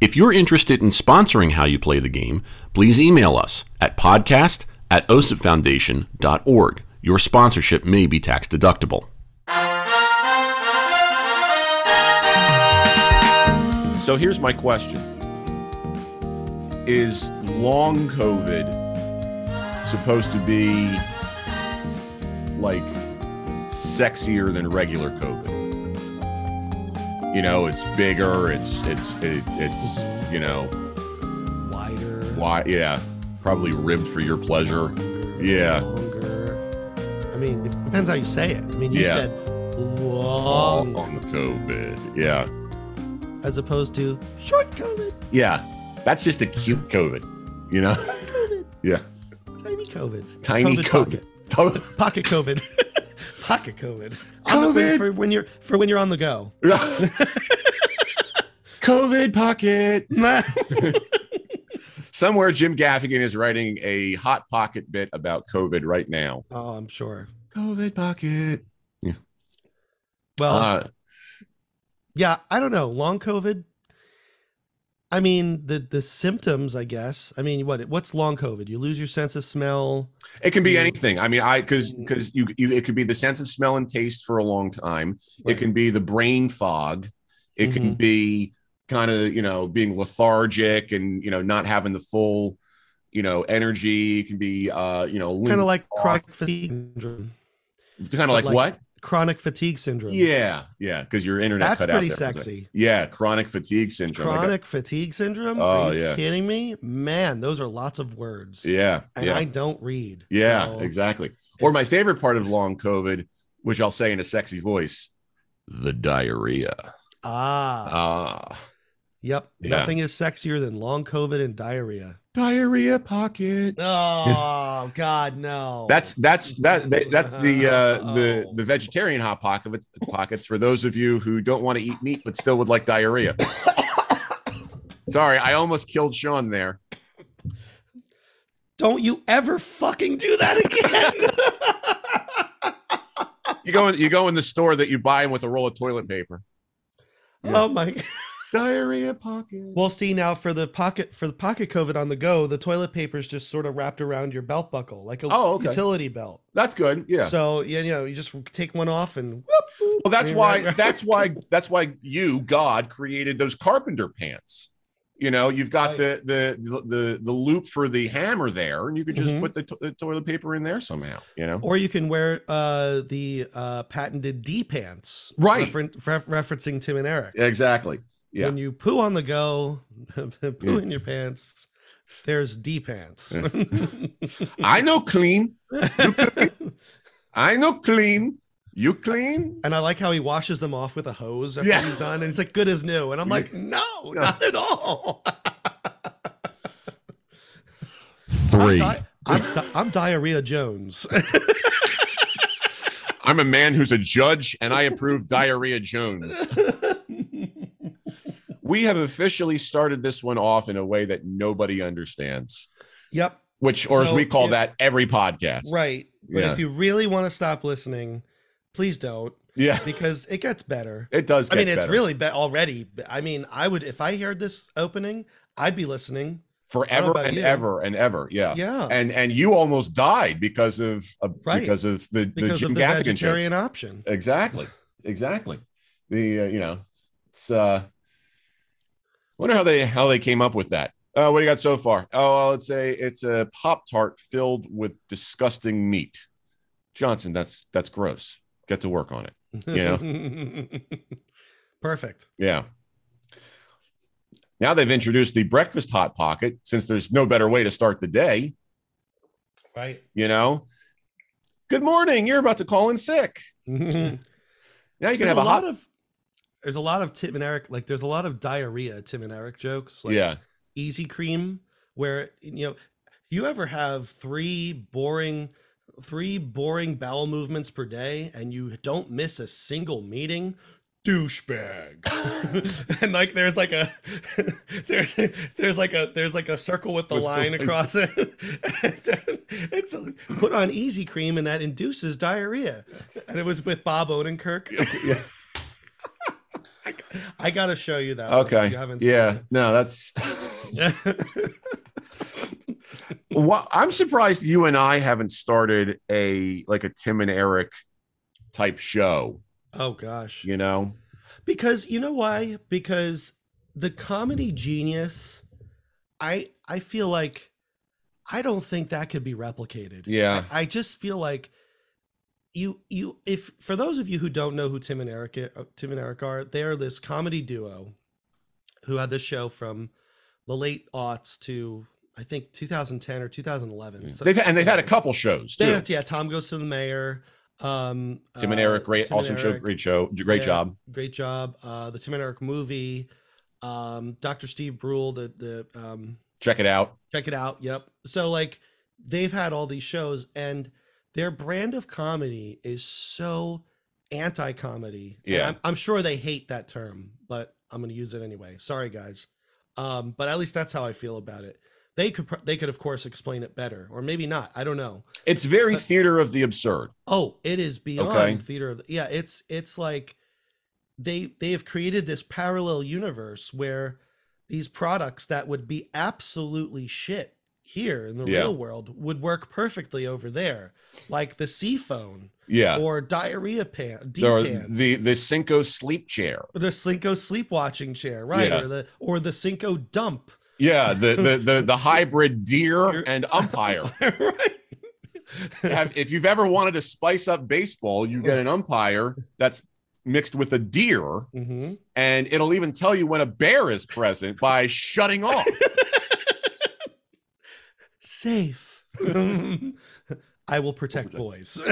If you're interested in sponsoring how you play the game, please email us at podcast at osipfoundation.org. Your sponsorship may be tax deductible. So here's my question Is long COVID supposed to be like sexier than regular COVID? You know, it's bigger, it's, it's, it, it's, you know, wider. why, yeah, probably ribbed for your pleasure. Yeah. Longer. I mean, it depends how you say it. I mean, you Yeah. said long On COVID. Yeah. as opposed to short COVID, Yeah. That's just a cute COVID, you know? COVID. yeah. tiny COVID, Tiny COVID. pocket, pocket COVID, pocket COVID. On the- COVID. for when you're for when you're on the go. COVID pocket. Somewhere Jim Gaffigan is writing a hot pocket bit about COVID right now. oh, I'm sure. COVID pocket. Yeah. Well, Uh, yeah, I don't know. Long COVID. I mean, the the symptoms, I guess. I mean, what what's long COVID? You lose your sense of smell. it can be Yeah. anything. I mean, I because because you you it could be the sense of smell and taste for a long time. It can be the brain fog. It can Mhm. be kind of you know being lethargic and you know not having the full you know energy. It can be uh you know Kind of like chronic fatigue syndrome. kind of like, like- what? Chronic fatigue syndrome. Yeah, yeah, because your internet That's cut out pretty there for a second. sexy. Yeah, chronic fatigue syndrome. Chronic fatigue syndrome? Oh, Are you yeah. kidding me? Man, those are lots of words. yeah, And yeah, I don't read. yeah, so- exactly. Or my favorite part of long COVID, which I'll say in a sexy voice, the diarrhea. Ah, Ah, yep. yeah. Nothing is sexier than long COVID and diarrhea. Diarrhea pocket. Oh God, no. That's that's that, that that's the uh the the vegetarian hot pockets pockets for those of you who don't want to eat meat but still would like diarrhea. Sorry, I almost killed Sean there. don't you ever fucking do that again. You go in, you go in the store that you buy with a roll of toilet paper. Yeah. Oh my Diarrhea pocket. Well, see now for the pocket for the pocket COVID on the go, the toilet paper is just sort of wrapped around your belt buckle, like a Oh, okay. utility belt. That's good. Yeah. So yeah, you know, you just take one off and whoop, whoop, Well, that's why right- right- that's why that's why you God created those carpenter pants. You know, you've got the, the the the loop for the hammer there, and you could just Mhm. put the, to- the toilet paper in there somehow. You know, Or you can wear uh, the uh, patented D pants, Right. referen- ref- referencing Tim and Eric. exactly. Yeah. When you poo on the go, poo Yeah. in your pants. There's D pants. I know clean. I know clean. You clean? and I like how he washes them off with a hose after Yeah. he's done, and he's like, "Good as new." And I'm like, "No, not at all." Three. I'm, di- I'm, di- I'm diarrhea Jones. I'm a man who's a judge, and I approve Diarrhea Jones. We have officially started this one off in a way that nobody understands, yep, which, or as we call if- that, every podcast. right. But Yeah. if you really want to stop listening, please don't, Yeah. because it gets better. It does. I mean, it's better. really be- already. I mean, I would if I heard this opening, I'd be listening. forever and you? ever and ever. Yeah. Yeah, And and you almost died because of uh, Right. because of the, the because Jim of the Gaffigan vegetarian jokes. option. Exactly. Exactly. The uh, you know it's uh wonder how they how they came up with that. Uh, what do you got so far? Oh, well, it's a it's a pop tart filled with disgusting meat. Johnson, that's that's gross. Get to work on it. You know. Perfect. Yeah. Now they've introduced the breakfast hot pocket since there's no better way to start the day. Right. You know, good morning. You're about to call in sick. there's Now you can a, have a, lot hot. of there's a lot of Tim and Eric like there's a lot of diarrhea Tim and Eric jokes like yeah. easy cream where you know you ever have three boring three boring bowel movements per day and you don't miss a single meeting? Douchebag. And like there's like a there's there's like a there's like a circle with the line. across it. It's put on easy cream and that induces diarrhea. And it was with bob odenkirk. Yeah. I, I gotta show you that Okay. you Yeah. No, that's. Well, I'm surprised you and I haven't started a like a Tim and Eric type show. oh gosh You know. because you know why because the comedy genius i i feel like i don't think that could be replicated Yeah. i, I just feel like you you if for those of you who don't know who tim and eric uh, tim and eric are they're this comedy duo who had this show from the late aughts to i think 2010 or 2011 So- They've and they've had a couple shows They too. have- yeah tom goes to the mayor um Tim and uh, Eric, great, awesome show, great show, great Yeah. job. great job. Uh, the Tim and Eric movie, um, Dr. Steve Brule, the the um, Check it out. check it out. Yep. So like they've had all these shows, and their brand of comedy is so anti-comedy. Yeah. I'm, I'm sure they hate that term, but I'm going to use it anyway. Sorry, guys. Um, but at least that's how I feel about it. They could they could of course explain it better, or maybe not. I don't know. It's very But- theater of the absurd. Oh, it is beyond Okay. theater. of the- Yeah, it's it's like they they have created this parallel universe where these products that would be absolutely shit here in the Yeah. real world would work perfectly over there, like the C phone Yeah. or diarrhea pan, pants, the the Cinco sleep chair. or the Cinco sleep watching chair, right? Yeah. Or the or the Cinco dump, Yeah, the the the, the hybrid deer and umpire. right? Have- if you've ever wanted to spice up baseball, you get an umpire that's mixed with a deer, hmm and it'll even tell you when a bear is present by shutting off. Safe. I will protect boys.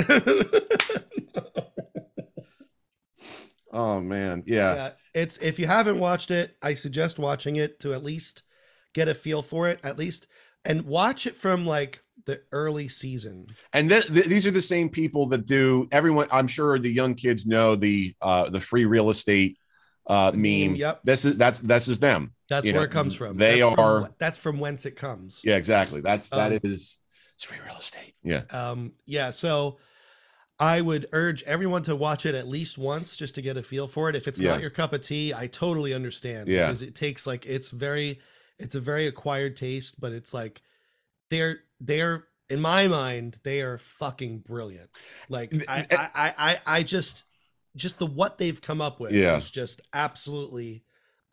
Oh man, yeah. yeah, it's if you haven't watched it, I suggest watching it to at least get a feel for it, at least, and watch it from like the early season. And then th- these are the same people that do everyone. I'm sure the young kids know the uh the free real estate uh The meme. meme, yep. This is that's this is them. That's You where know, it comes from. they that's are- From, that's from whence it comes. Yeah, exactly. That's that Um, is it's free real estate. Yeah. Um, yeah. So I would urge everyone to watch it at least once just to get a feel for it. If it's Yeah. not your cup of tea, I totally understand. Yeah. Because it takes like it's very it's a very acquired taste, but it's like they're they're in my mind, they are fucking brilliant. Like I I, I, I I just just the what they've come up with Yeah. is just absolutely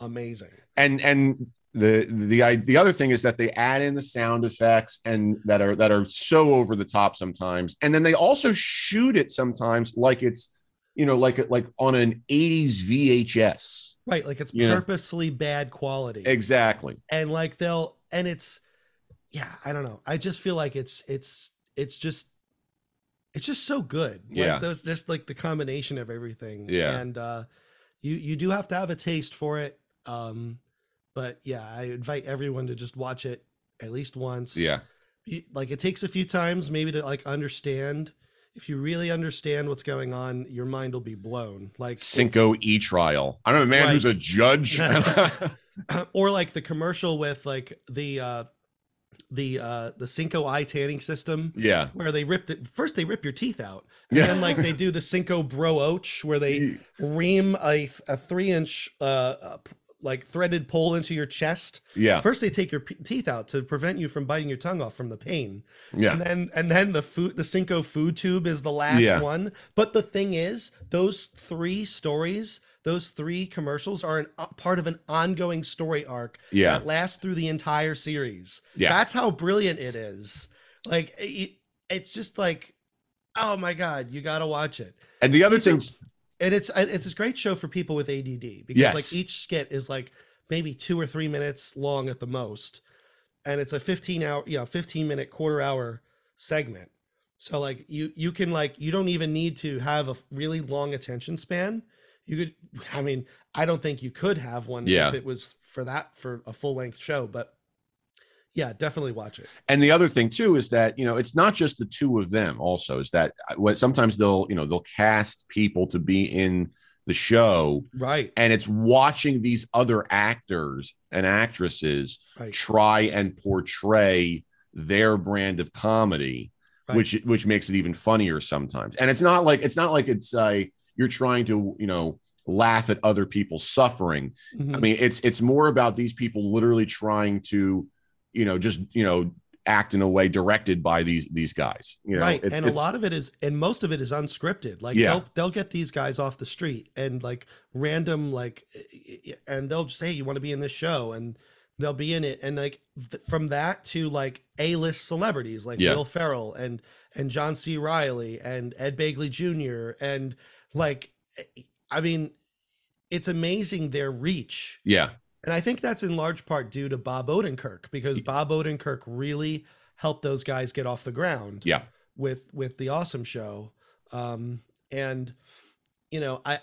amazing. And and the the the other thing is that they add in the sound effects and that are that are so over the top sometimes and then they also shoot it sometimes like it's you know like like on an 80s VHS Right. Like it's You know. bad quality. exactly and like they'll and it's yeah i don't know i just feel like it's it's it's just it's just so good Yeah. like those just like the combination of everything Yeah. and uh you you do have to have a taste for it um but yeah i invite everyone to just watch it at least once. Yeah. Like it takes a few times maybe to like understand. If you really understand what's going on your mind will be blown. Like Cinco E trial. I don't know a man who's a judge? Or like the commercial with like the uh the uh the Cinco eye tanning system yeah. where they rip the first they rip your teeth out. And Yeah. then like they do the Cinco bro och where they ream a, a three inch uh, uh like threaded pole into your chest yeah first they take your p- teeth out to prevent you from biting your tongue off from the pain yeah and then and then the food the Cinco food tube is the last Yeah. one. But the thing is, those three stories, those three commercials are an, uh, part of an ongoing story arc yeah that lasts through the entire series. Yeah. That's how brilliant it is. Like it, it's just like oh my god, you got to watch it. and the other These are- thing And it's it's a great show for people with ADD because Yes. like each skit is like maybe 2 or 3 minutes long at the most. And it's a 15 hour, you know, 15 minute quarter hour segment. So like you you can like you don't even need to have a really long attention span. You could I mean, I don't think you could have one Yeah. if it was for that for a full length show, but Yeah, definitely watch it. And the other thing too is that you know it's not just the two of them. Also, is that what sometimes they'll you know they'll cast people to be in the show, Right. and it's watching these other actors and actresses Right. try and portray their brand of comedy, Right. which which makes it even funnier sometimes. And it's not like it's not like it's uh, you're trying to you know laugh at other people's suffering. Mhm. I mean, it's it's more about these people literally trying to, you know, just you know act in a way directed by these these guys. You know, right. And a lot of it is, and most of it is unscripted. Like Yeah. they'll they'll get these guys off the street and like random like, eh, eh, eh, and they'll just say, "You want to be in this show?" and they'll be in it. And like th- from that to like A list celebrities like Yeah. Will Ferrell and and John C. Reilly and Ed Begley Jr. and like, I mean, it's amazing their reach. yeah, And I think that's in large part due to Bob Odenkirk because Bob Odenkirk really helped those guys get off the ground yeah, with with the awesome show. Um and you know, I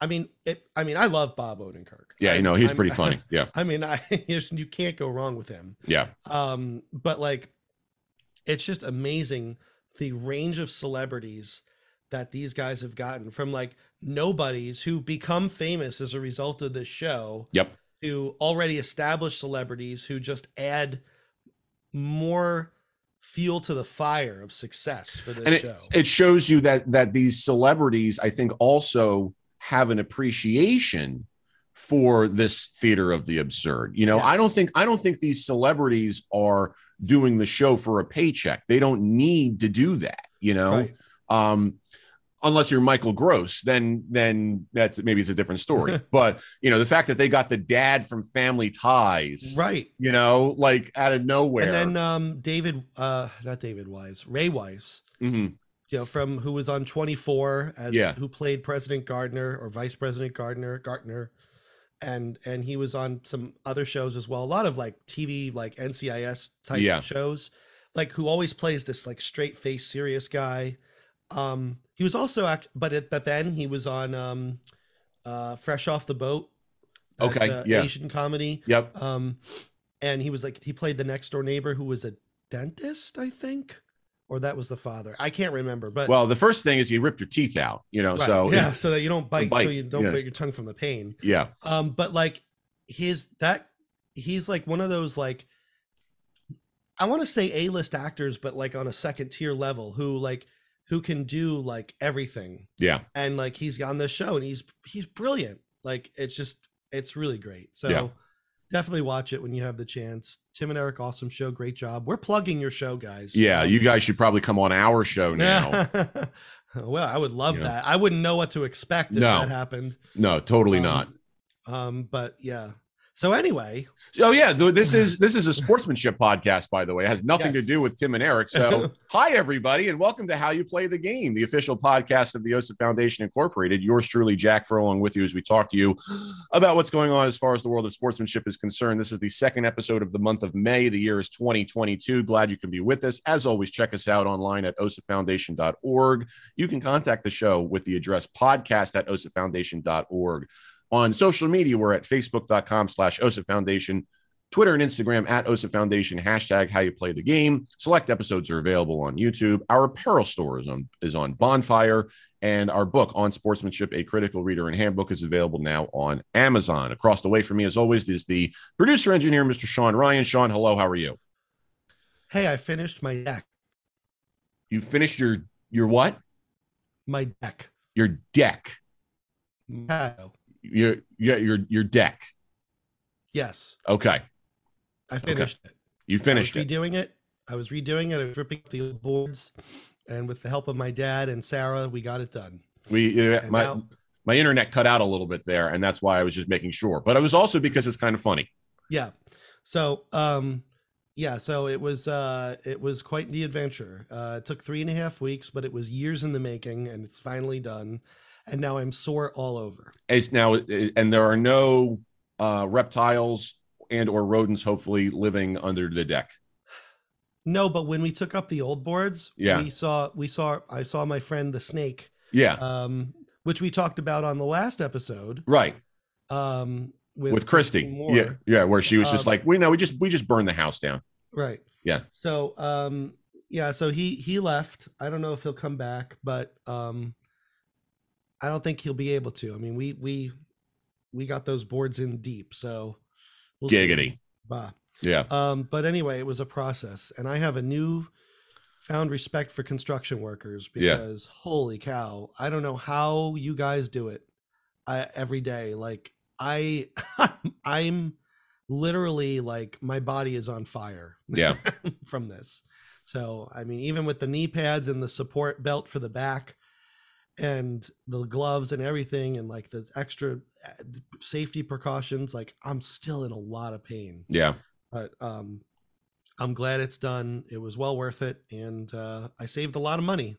I mean it I mean I love Bob Odenkirk. yeah. You know, he's I'm- pretty funny. Yeah, I mean, I you can't go wrong with him. yeah, Um but like it's just amazing the range of celebrities that these guys have gotten from like nobodies who become famous as a result of this show yep, to already established celebrities who just add more fuel to the fire of success for this and it, show. it shows you that that these celebrities, I think, also have an appreciation for this theater of the absurd. You know, I don't think I don't think these celebrities are doing the show for a paycheck. They don't need to do that. You know, right. um unless you're michael gross then then that's maybe it's a different story but you know the fact that they got the dad from family ties Right. you know like out of nowhere And then um David uh not David Wise, Ray Wise, Mhm. you know, from who was on 24 as Yeah. who played President Gardner or Vice President Gardner, Gartner. And and he was on some other shows as well. A lot of like TV like NCIS type Yeah. shows. Like who always plays this like straight face serious guy. Um he was also act but it, but then he was on um uh Fresh Off the Boat. that, Okay, uh, yeah. Asian comedy. yep Um, and he was like he played the next door neighbor who was a dentist, I think, or that was the father. I can't remember, but well the first thing is you ripped your teeth out you know right, so yeah, so that you don't bite, bite, so you don't yeah. bite your tongue from the pain. yeah Um, but like his that he's like one of those like I want to say A list actors, but like on a second tier level who like who can do like everything. Yeah. And like he's on this show and he's he's brilliant. Like it's just it's really great. So Yeah. definitely watch it when you have the chance. Tim and eric awesome show. Great job. We're plugging your show guys. Yeah you guys should probably come on our show now. Well i would love Yeah. that. I wouldn't know what to expect if No. that happened. No totally Um, not. um but yeah so anyway. Oh yeah th- this is this is a sportsmanship podcast by the way. It has nothing to do with tim and eric. So hi everybody and welcome to how you play the game the official podcast of the Yosef foundation incorporated. Yours truly jack furlong with you as we talk to you about what's going on as far as the world of sportsmanship is concerned. This is the second episode of the month of may. The year is 2022 glad you can be with us. As always check us out online at osafoundation.org you can contact the show with the address podcast at osafoundation.org on social media we're at facebook.com slash osa foundation Twitter and Instagram at OSA Foundation, hashtag how you play the game. Select episodes are available on YouTube. Our apparel store is on, is on Bonfire, and our book on sportsmanship, a critical reader and handbook, is available now on Amazon. Across the way from me, as always, is the producer engineer, Mr. Sean Ryan. Sean, hello, how are you? hey i finished my deck You finished your your what? my deck Your deck. My- Your your your your deck. yes Okay, i finished it you finished I was it. redoing it. I was redoing it. I was ripping up the old boards, and with the help of my dad and Sarah, we got it done. We uh, my now- my internet cut out a little bit there, and that's why I was just making sure. But it was also because it's kind of funny. Yeah. So, um, yeah. So it was uh, it was quite the adventure. Uh, it took three and a half weeks, but it was years in the making, and it's finally done. And now I'm sore all over. It's now, and there are no uh, reptiles and or rodents, hopefully, living under the deck. No, but when we took up the old boards, Yeah. we saw we saw I saw my friend the snake, Yeah, um, which we talked about on the last episode. right. Um, with, With, Christy. Yeah, yeah. Where she was just Um, like, we know, we just we just burned the house down. Right. Yeah. So um yeah, so he he left. I don't know if he'll come back, but um I don't think he'll be able to. I mean, we we we got those boards in deep, so we'll see. Giggity. Bah. Yeah. Um, but anyway, it was a process, and I have a new found respect for construction workers Yeah. because holy cow, I don't know how you guys do it I, every day. Like I, I'm literally like my body is on fire. Yeah. from this. So I mean, even with the knee pads and the support belt for the back, and the gloves and everything, and like the extra uh, safety precautions, like I'm still in a lot of pain Yeah. but um i'm glad it's done it was well worth it and uh i saved a lot of money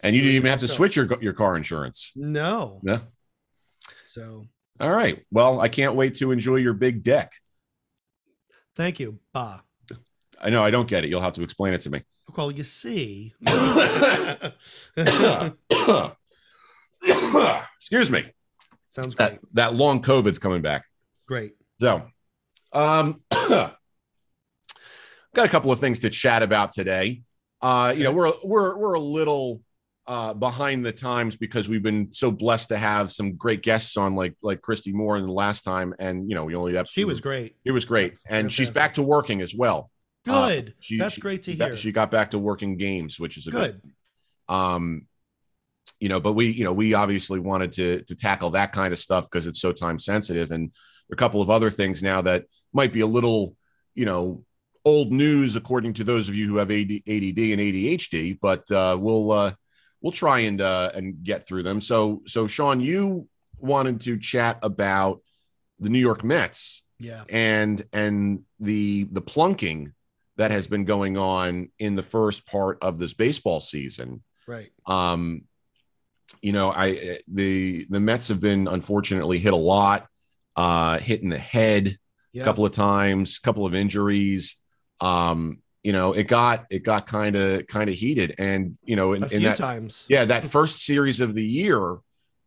And you didn't even have to switch your your car insurance. no Yeah. so All right. Well, I can't wait to enjoy your big deck. thank you bah I know I don't get it. You'll have to explain it to me. Well you see Excuse me. sounds That great that long COVID's coming back. great So, um, got a couple of things to chat about today. Uh, you know, we're we're we're a little uh, behind the times because we've been so blessed to have some great guests on, like like Christy Moore in the last time, and you know, we only have she was great It was great, and she's back to working as well. Uh, good. she- that's she- great to hear. She got back to working games, which is a good um you know but we you know we obviously wanted to to tackle that kind of stuff because it's so time sensitive and a couple of other things now that might be a little you know old news according to those of you who have AD, ADD and ADHD but uh we'll uh we'll try and uh and get through them. So so Sean you wanted to chat about the New York Mets yeah. and and the the plunking that has been going on in the first part of this baseball season. Right. Um you know i the the mets have been unfortunately hit a lot uh hit in the head yeah. a couple of times couple of injuries. Um you know it got it got kind of kind of heated and you know in, a in that times. Yeah that first series of the year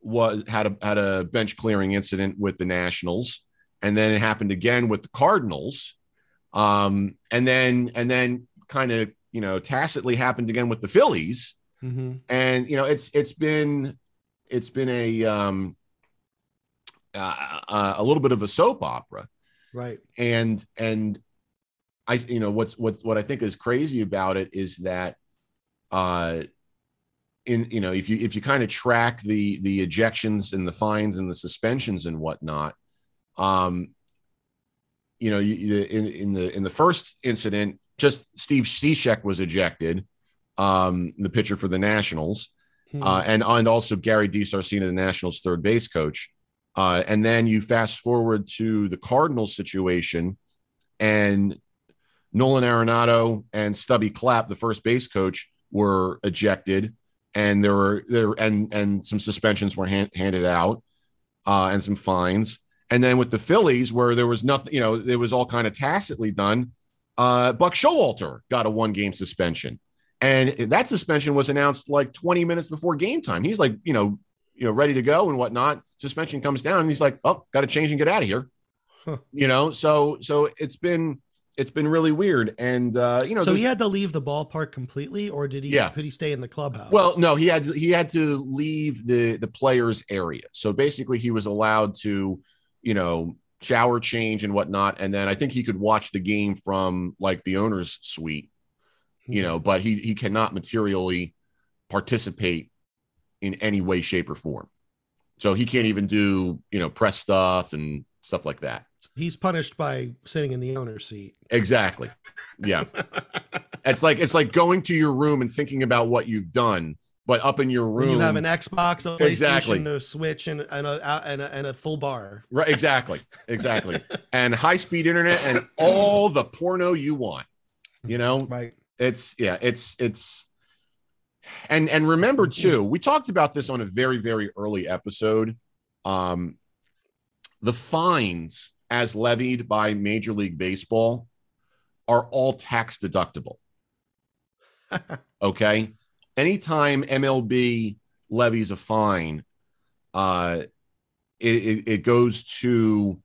was had a had a bench clearing incident with the nationals and then it happened again with the cardinals um and then and then kind of you know tacitly happened again with the phillies. Hmm and you know it's it's been it's been a um uh, uh, a little bit of a soap opera. Right. And and i you know what's what what i think is crazy about it is that uh in you know if you if you kind of track the the ejections and the fines and the suspensions and whatnot um you know you, in in the in the first incident just steve Cishek was ejected um the pitcher for the nationals Mhm. uh, and and also Gary DiSarcina, the Nationals' third base coach. Uh, and then you fast forward to the Cardinals situation, and Nolan Arenado and Stubby Clapp, the first base coach, were ejected, and there were there and and some suspensions were hand, handed out, uh, and some fines. And then with the Phillies, where there was nothing, you know, it was all kind of tacitly done. Uh, Buck Showalter got a one game suspension. And that suspension was announced like 20 minutes before game time. He's like, you know, you know, ready to go and whatnot. Suspension comes down, and he's like, "Oh, got to change and get out of here." Huh. You know, so so it's been it's been really weird, and uh, you know, so he had to leave the ballpark completely or did he Yeah. could he stay in the clubhouse well, no, he had he had to leave the the players area. So basically, he was allowed to, you know, shower, change, and whatnot, and then I think he could watch the game from like the owner's suite. You mm-hmm. know, but he he cannot materially participate in any way, shape, or form. So he can't even do you know press stuff and stuff like that. he's punished by sitting in the owner's seat Exactly. Yeah. It's like it's like going to your room and thinking about what you've done, but up in your When room. you have an Xbox, a PlayStation, Exactly. a Switch, and, and, a, and, a, and a full bar. right, exactly, exactly, and high speed internet and all the porno you want. You know, Right. it's yeah, it's it's, and and remember too, we talked about this on a very very early episode. Um, the fines as levied by Major League Baseball are all tax deductible. Okay. Anytime MLB levies a fine, uh, it, it, it goes to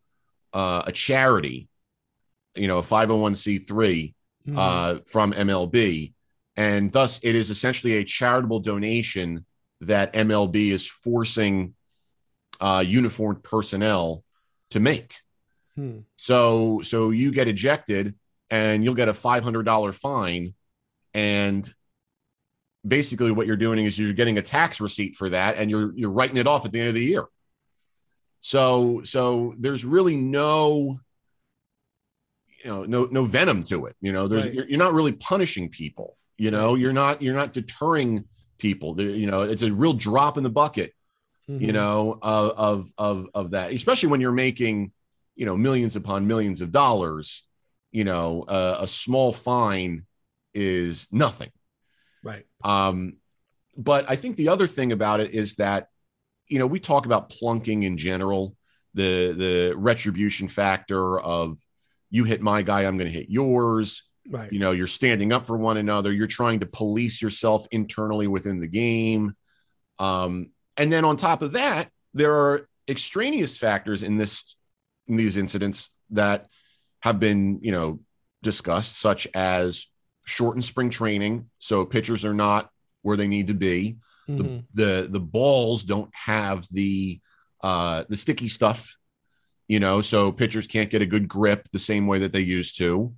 uh, a charity, you know, a 501c3, Mhm. uh, from MLB, and thus it is essentially a charitable donation that MLB is forcing uh, uniformed personnel to make. Hmm. So so you get ejected and you'll get a five hundred dollar fine, and basically what you're doing is you're getting a tax receipt for that, and you're you're writing it off at the end of the year. So so there's really no you know no no venom to it. You know there's Right. you're, you're not really punishing people. You know you're not you're not deterring people. You know it's a real drop in the bucket you Mhm. know of of of of that especially when you're making you know millions upon millions of dollars you know uh, a small fine is nothing right. um but i think the other thing about it is that you know we talk about plunking in general the the retribution factor of you hit my guy i'm going to hit yours Right. you know you're standing up for one another you're trying to police yourself internally within the game um, and then on top of that there are extraneous factors in this in these incidents that have been you know discussed such as shortened spring training so pitchers are not where they need to be the, Mhm. the the balls don't have the uh the sticky stuff you know so pitchers can't get a good grip the same way that they used to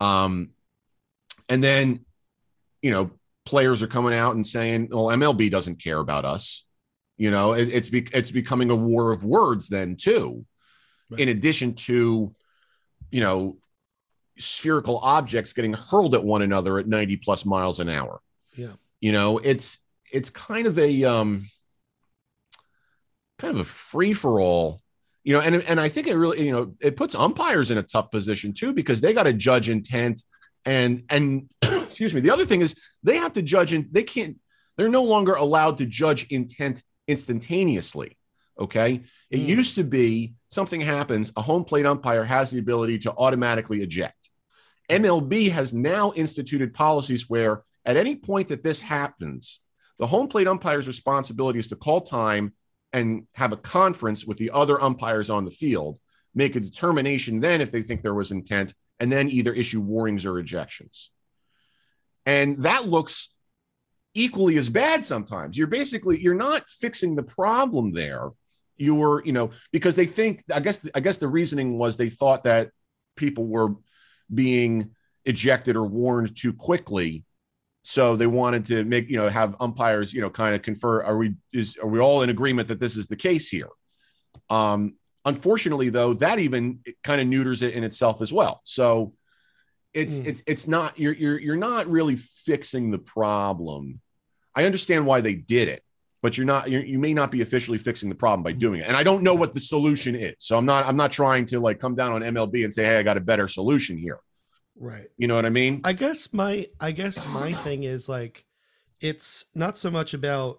um and then you know players are coming out and saying well mlb doesn't care about us you know it, it's be, it's becoming a war of words then too Right. in addition to you know spherical objects getting hurled at one another at 90 plus miles an hour Yeah. you know it's it's kind of a um kind of a free for all you know and and i think it really you know it puts umpires in a tough position too because they got to judge intent and and excuse me the other thing is they have to judge and they can't they're no longer allowed to judge intent instantaneously okay it Hmm. used to be something happens a home plate umpire has the ability to automatically eject mlb has now instituted policies where at any point that this happens the home plate umpire's responsibility is to call time and have a conference with the other umpires on the field, make a determination then if they think there was intent, and then either issue warnings or ejections. And that looks equally as bad sometimes. You're basically you're not fixing the problem there. You were, you know, because they think I guess I guess the reasoning was they thought that people were being ejected or warned too quickly. So they wanted to make you know have umpires you know kind of confer are we is are we all in agreement that this is the case here? Um unfortunately though that even kind of neuters it in itself as well. So it's Hmm. it's it's not you're you're you're not really fixing the problem. I understand why they did it but you're not you're, you may not be officially fixing the problem by doing it. And i don't know what the solution is. So i'm not i'm not trying to like come down on mlb and say hey i got a better solution here. Right. you know what i mean? I guess my I guess my thing is like it's not so much about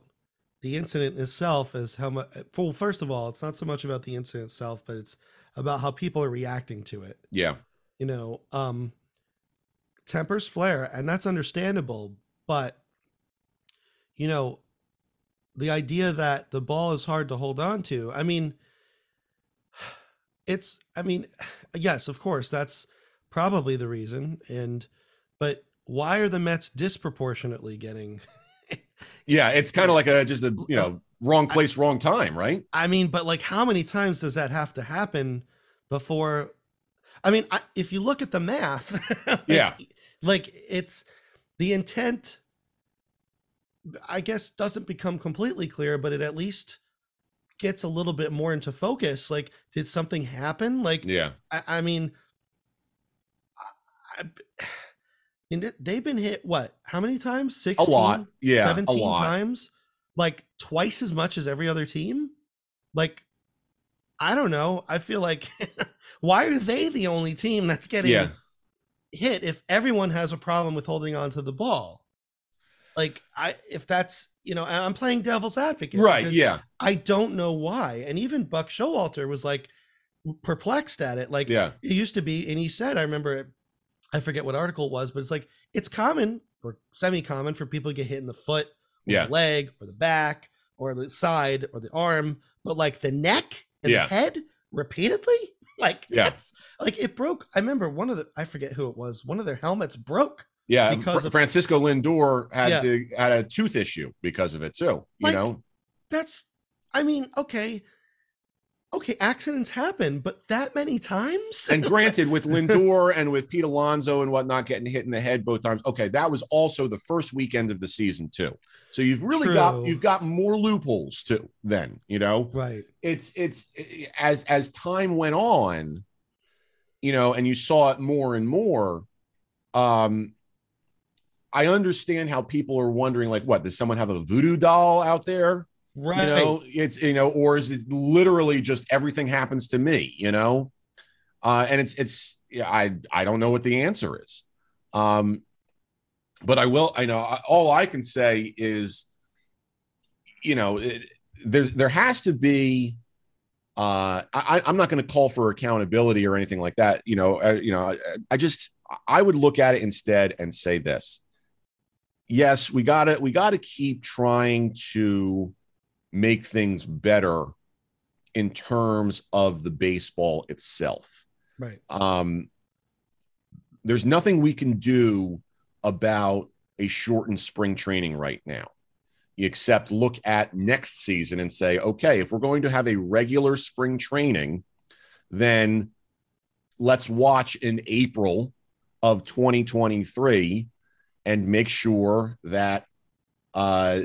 the incident itself as how much well first of all it's not so much about the incident itself but it's about how people are reacting to it. Yeah. You know um tempers flare and that's understandable but you know the idea that the ball is hard to hold on to i mean it's i mean yes of course that's probably the reason and but why are the mets disproportionately getting Yeah, it's kind of like a just a you know wrong place, wrong time, right? I mean, but like, how many times does that have to happen before? I mean, I, if you look at the math, like- Yeah. like it's the intent. I guess doesn't become completely clear, but it at least gets a little bit more into focus. Like, did something happen? Like, Yeah, I, I mean, I, I mean, they- they've been hit what? How many times? a Sixteen. lot. Yeah, a 17 lot. times like twice as much as every other team like i don't know i feel like why are they the only team that's getting Yeah, hit if everyone has a problem with holding on to the ball like i if that's you know i'm playing devil's advocate right. Yeah, i don't know why and even buck showalter was like perplexed at it like yeah, it used to be and he said i remember it. i forget what article it was but it's like it's common or semi-common for people to get hit in the foot or Yeah. the leg or the back or the side or the arm but like the neck and Yeah. the head repeatedly like Yeah. that's like it broke. I remember one of the I forget who it was. One of their helmets broke. Yeah, Because Fr- of- Francisco Lindor had Yeah. to had a tooth issue because of it too. You Like, know, That's I mean, okay. Okay, accidents happen, but that many times? and granted, with Lindor and with Pete Alonso and whatnot getting hit in the head both times, okay, that was also the first weekend of the season too. So you've really got you've got more loopholes too. Then you know, right. it's it's as as time went on, you know, and you saw it more and more. Um, I understand how people are wondering, like, what does someone have a voodoo doll out there? Right. you know it's you know or is it literally just everything happens to me you know uh and it's it's i i don't know what the answer is um but i will i know I- all i can say is you know it, there's there has to be uh i i'm not going to call for accountability or anything like that you know uh, you know I, I just i would look at it instead and say this yes we gotta we gotta keep trying to make things better in terms of the baseball itself. Right. Um, there's nothing we can do about a shortened spring training right now, except look at next season and say, okay, if we're going to have a regular spring training, then let's watch in April of 2023 and make sure that uh,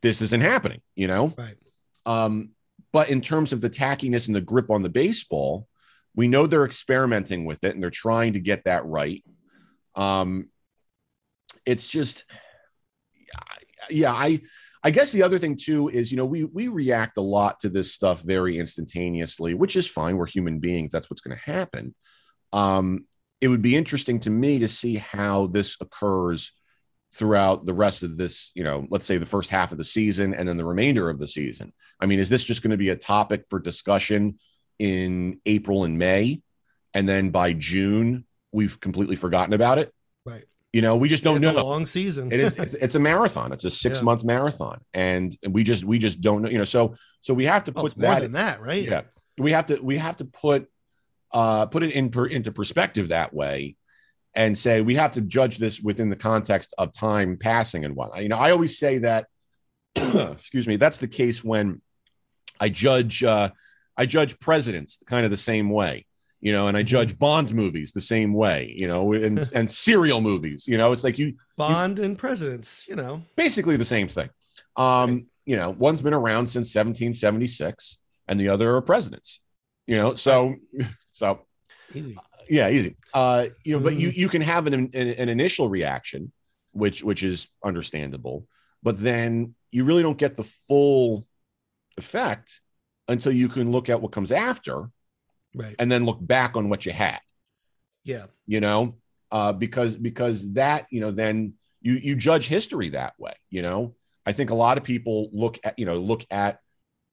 this isn't happening, you know? Right. Um, but in terms of the tackiness and the grip on the baseball, we know they're experimenting with it and they're trying to get that right. Um, it's just, yeah, I, I guess the other thing too is, you know, we we react a lot to this stuff very instantaneously, which is fine. We're human beings. That's what's going to happen. Um, it would be interesting to me to see how this occurs throughout the rest of this, you know, let's say the first half of the season and then the remainder of the season. I mean, is this just going to be a topic for discussion in April and May? And then by June, we've completely forgotten about it. Right. You know, we just don't it's know. a long season. it is it's, it's a marathon. It's a six Yeah. month marathon. And we just we just don't know, you know, so so we have to Oh, put it's more that than that, right? yeah we have to we have to put uh put it in per, into perspective that way and say we have to judge this within the context of time passing and whatnot you know i always say that excuse me that's the case when i judge uh i judge presidents kind of the same way you know and i judge bond movies the same way you know and and serial movies you know it's like you Bond and presidents, you know. basically the same thing. Um, you know, one's been around since 1776 and the other are presidents. You know, so so Easy. yeah, easy. Uh, you know, but you you can have an, an an initial reaction, which which is understandable, but then you really don't get the full effect until you can look at what comes after Right. and then look back on what you had Yeah. you know uh because because that you know then you you judge history that way you know i think a lot of people look at you know look at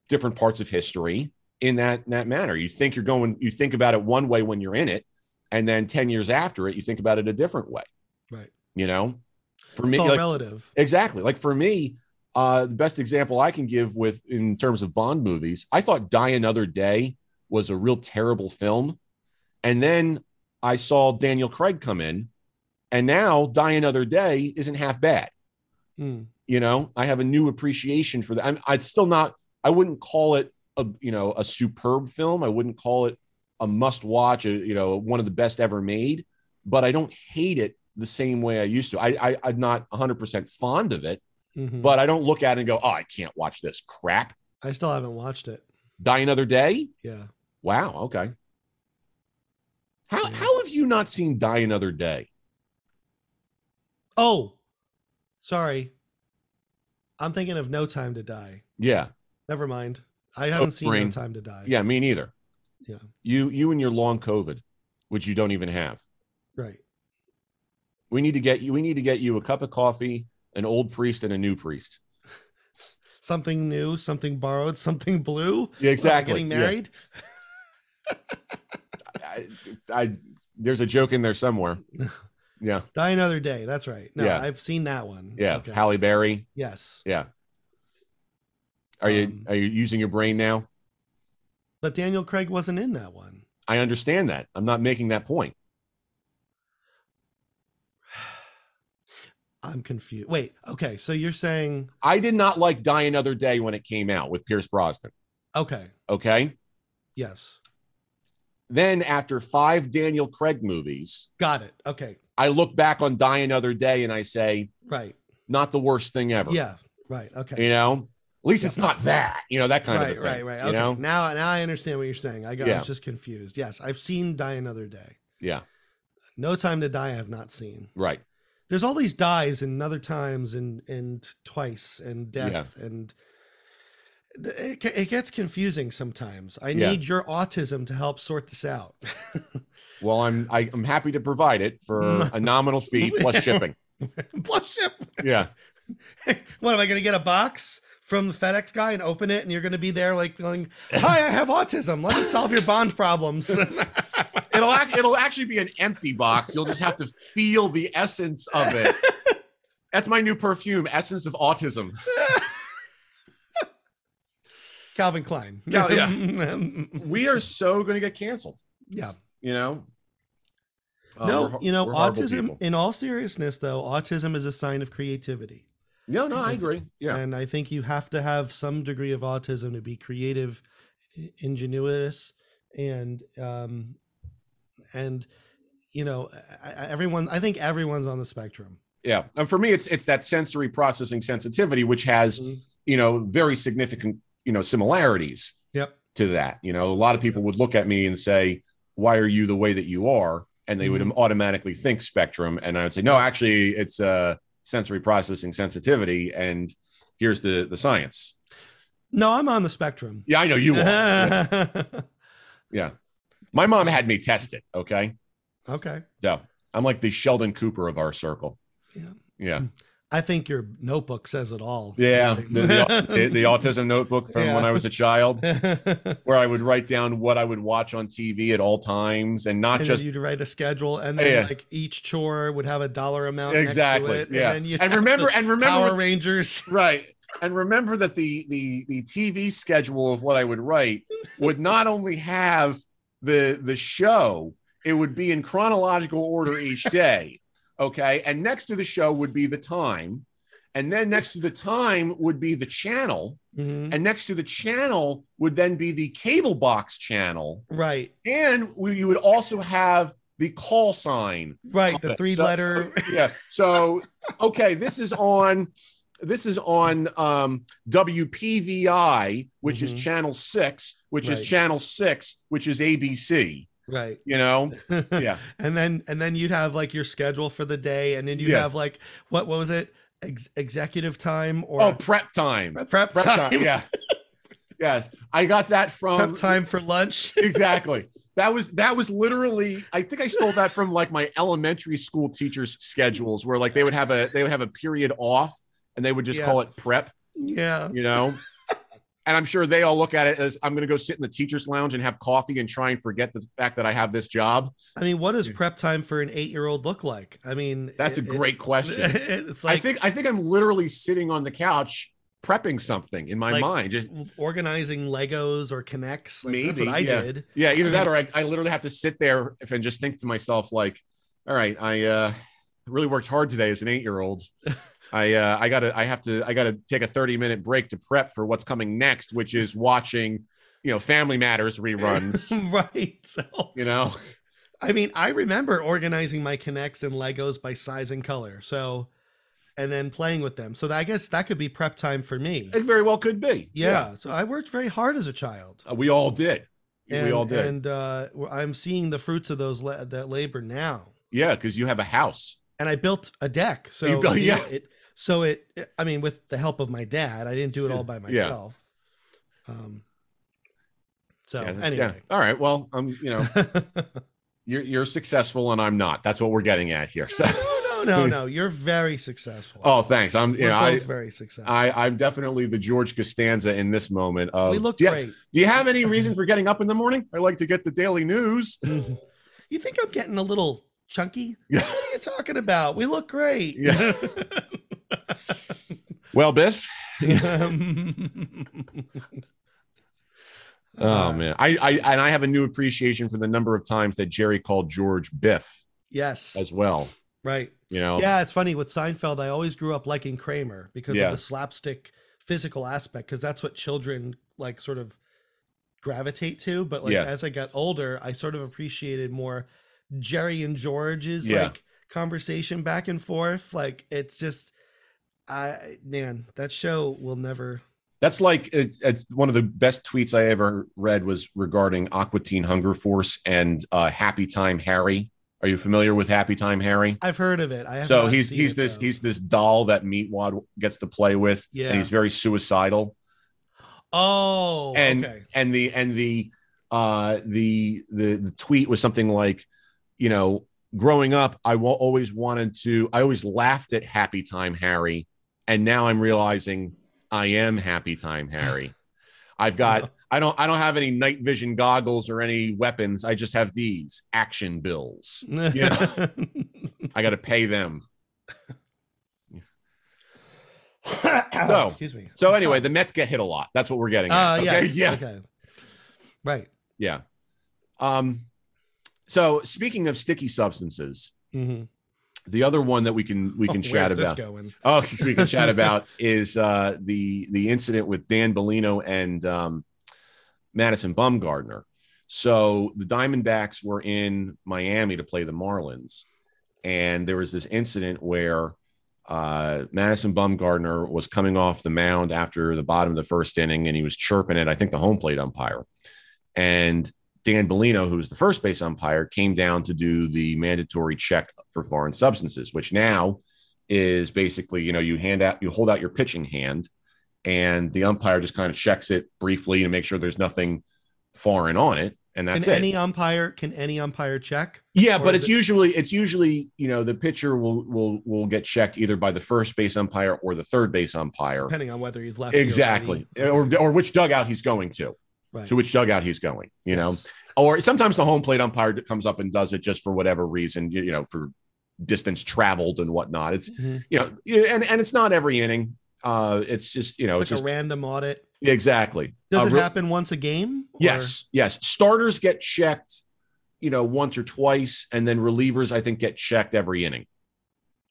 different parts of history in that in that manner you think you're going you think about it one way when you're in it and then 10 years after it you think about it a different way Right. you know for It's me all like, relative. Exactly. Like for me, uh, the best example I can give with in terms of Bond movies, I thought Die Another Day was a real terrible film. And then I saw Daniel Craig come in, and now Die Another Day isn't half bad. Mm. You know, I have a new appreciation for that. I'm, I'd still not, I wouldn't call it a, you know, a superb film. I wouldn't call it a must watch, a, you know, one of the best ever made, but I don't hate it the same way I used to. I, I I'm not 100% fond of it, Mhm. but I don't look at it and go, oh, I can't watch this crap. I still haven't watched it. Die Another Day? Yeah. Wow. Okay. How, Yeah. how have you not seen Die Another Day? Oh, sorry. I'm thinking of No Time to Die. Yeah. Never mind. I oh, haven't seen. No Time to Die. Yeah. Me neither. Yeah. You, you and your long COVID, which you don't even have. Right. We need to get you, we need to get you a cup of coffee, an old priest and a new priest. Something new, something borrowed, something blue. Yeah, exactly. Getting Yeah. married. I, I, there's a joke in there somewhere. Yeah. Die another day. That's right. No, Yeah. I've seen that one. Yeah. Okay. Halle Berry. yes. Yeah. Are you Um, are you using your brain now? But Daniel Craig wasn't in that one. I understand that. I'm not making that point. I'm confused. Wait, okay. So you're saying I did not like Die Another Day when it came out with Pierce Brosnan. okay, Okay. yes. Then after five Daniel Craig movies, Got it. Okay. I look back on Die Another Day and I say, Right. not the worst thing ever. Yeah. Right. Okay. You know, least Yeah. it's not that, you know, that kind right, of thing, right, right. You Okay. know? Now, now I understand what you're saying. I got. I was just confused. Yes, I've seen Die Another Day. Yeah. No Time to Die. I have not seen. Right. There's all these dies and other times and and twice and death and it, it gets confusing sometimes. I Yeah. need your autism to help sort this out. Well, I'm I, I'm happy to provide it for a nominal fee plus shipping. Plus ship. Yeah. what am I going to get a box from the FedEx guy and open it and you're going to be there like going, "Hi, I have autism. Let me solve your bond problems." It'll act, it'll actually be an empty box. You'll just have to feel the essence of it. That's my new perfume, Essence of Autism. Calvin Klein. Cal- yeah. yeah. We are so going to get canceled, yeah. you know? Uh, no, we're you know, autism, people. in all seriousness, though, autism is a sign of creativity. No, no, I agree. Yeah. And I think you have to have some degree of autism to be creative, ingenuous, and, um, and, you know, everyone, I think everyone's on the spectrum. Yeah. And for me, it's it's that sensory processing sensitivity, which has, Mhm. you know, very significant, you know, similarities Yep. to that. You know, a lot of people would look at me and say, Why are you the way that you are? And they would Mhm. automatically think spectrum. And I would say, No, actually, it's uh sensory processing sensitivity. And here's the the science. No, I'm on the spectrum. Yeah, I know you are. yeah. My mom had me test it. Okay. okay. Yeah. I'm like the Sheldon Cooper of our circle. Yeah. Yeah. Hmm. I think your notebook says it all. Yeah. The, the, the, autism notebook from when I was a child, where I would write down what I would watch on TV at all times and not and just you'd write a schedule, and then Yeah. like each chore would have a dollar amount. exactly. Next to it, yeah. And, And remember, and remember, Power Rangers. right. And remember that the the the TV schedule of what I would write would not only have the the show, it would be in chronological order each day. Okay. And next to the show would be the time. And then next to the time would be the channel. Mhm. And next to the channel would then be the cable box channel. Right. And we, you would also have the call sign. Right. The three so- letter. Yeah. So, okay, this is on. This is on um, WPVI, which is Mhm. channel six, which is channel six, which is ABC. Right. You know, yeah, and then and then you'd have like your schedule for the day, and then you Yeah. have like what what was it? Ex- executive time or oh, prep time, prep, prep prep time? time. Yeah, yes, I got that from Prep time for lunch. exactly. That was that was literally. I think I stole that from like my elementary school teachers' schedules, where like they would have a they would have a period off, and they would just Yeah. call it prep. yeah. You know. And I'm sure they all look at it as I'm going to go sit in the teacher's lounge and have coffee and try and forget the fact that I have this job. I mean, what does prep time for an eight year old look like? I mean, That's a great it- question. it's like I think I think I'm literally sitting on the couch prepping something in my Like, mind. Just organizing Legos or K'Nex. Like, Maybe, I yeah. did. yeah, either that or I, I literally have to sit there if- and just think to myself like, all right, I uh, really worked hard today as an eight year old. I uh, I gotta I have to I gotta take a 30 minute break to prep for what's coming next, which is watching, you know, Family Matters reruns. right. So, you know, I mean, I remember organizing my K'Nex and Legos by size and color. So, and then playing with them. So, that, I guess that could be prep time for me. it very well could be. Yeah. So, I worked very hard as a child. Uh, we all did. And, we all did. And uh, I'm seeing the fruits of those la- that labor now. yeah, because you have a house. and I built a deck. So You built- yeah. it, so it, I mean, with the help of my dad, I didn't do it all by myself. Yeah. Um. So Yeah, anyway, yeah. All right. Well, I'm you know you're you're successful and I'm not. That's what we're getting at here. So no, no, no, no. You're very successful. oh, thanks. I'm you We're know I. very successful. I, I'm definitely the George Costanza in this moment. Of, we look do you, great. do you have any reason for getting up in the morning? I like to get the daily news. you think I'm getting a little chunky? Yeah. What are you talking about? We look great. Yeah. Well, Biff, Oh Uh, man, I, I and I have a new appreciation for the number of times that Jerry called George Biff Yes. as well. Right. You know, Yeah, it's funny with Seinfeld. I always grew up liking Kramer because Yeah. of the slapstick physical aspect, because that's what children like sort of gravitate to. But like Yeah. as I got older, I sort of appreciated more Jerry and George's Yeah. like conversation back and forth. Like it's just, I man, that show will never. that's like it's, it's one of the best tweets I ever read was regarding Aqua Teen Hunger Force and uh, Happy Time Harry. Are you familiar with Happy Time Harry? I've heard of it. I So he's he's it, this though. he's this doll that Meatwad gets to play with, Yeah. and he's very suicidal. oh and okay and the and the uh the the the tweet was something like you know growing up i wa- always wanted to i always laughed at happy time harry and now i'm realizing i am happy time harry i've got i don't i don't have any night vision goggles or any weapons i just have these action bills Yeah. i got to pay them No. excuse me. so anyway the mets get hit a lot that's what we're getting Uh, at, okay? yes. yeah Okay. Right. Yeah. Um, so speaking of sticky substances, hmm the other one that we can we can chat about. Oh, we can chat about is uh, the the incident with Dan Bellino and um, Madison Bumgarner. So the Diamondbacks were in Miami to play the Marlins, and there was this incident where uh, Madison Bumgarner was coming off the mound after the bottom of the first inning, and he was chirping at I think the home plate umpire, and Dan Bellino, who was the first base umpire, came down to do the mandatory check for foreign substances, which now is basically, you know, you hand out, you hold out your pitching hand, and the umpire just kind of checks it briefly to make sure there's nothing foreign on it, and that's can it. any umpire can any umpire check? yeah, but it's it- usually it's usually you know the pitcher will will will get checked either by the first base umpire or the third base umpire, Depending on whether he's left. or exactly, righty. or or which dugout he's going to. Right. to which dugout he's going, you know, Yes. Or sometimes the home plate umpire comes up and does it just for whatever reason, you, you know, for distance traveled and whatnot. It's, Mhm. you know, and, and it's not every inning. Uh, it's just, you know, Like it's just a random audit. exactly. Does Uh, it re- happen once a game? or- Yes. Yes. Starters get checked, you know, once or twice. And then relievers, I think, get checked every inning,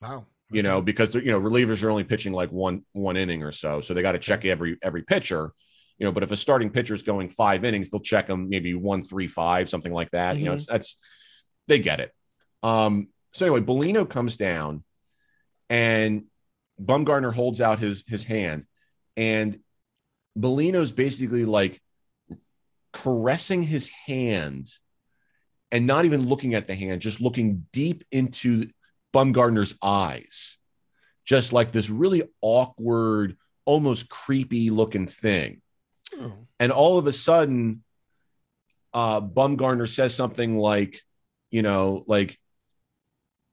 Wow. you know, because, you know, relievers are only pitching like one, one inning or so. So they got to check every, every pitcher you know, but if a starting pitcher is going five innings, they'll check them maybe one, three, five, something like that. You know, Mhm. it's that's they get it. Um, so anyway, Bellino comes down and Bumgarner holds out his his hand, and Bellino's basically like caressing his hand and not even looking at the hand, just looking deep into Bumgarner's eyes, just like this really awkward, almost creepy looking thing Oh. and all of a sudden uh bumgarner says something like you know like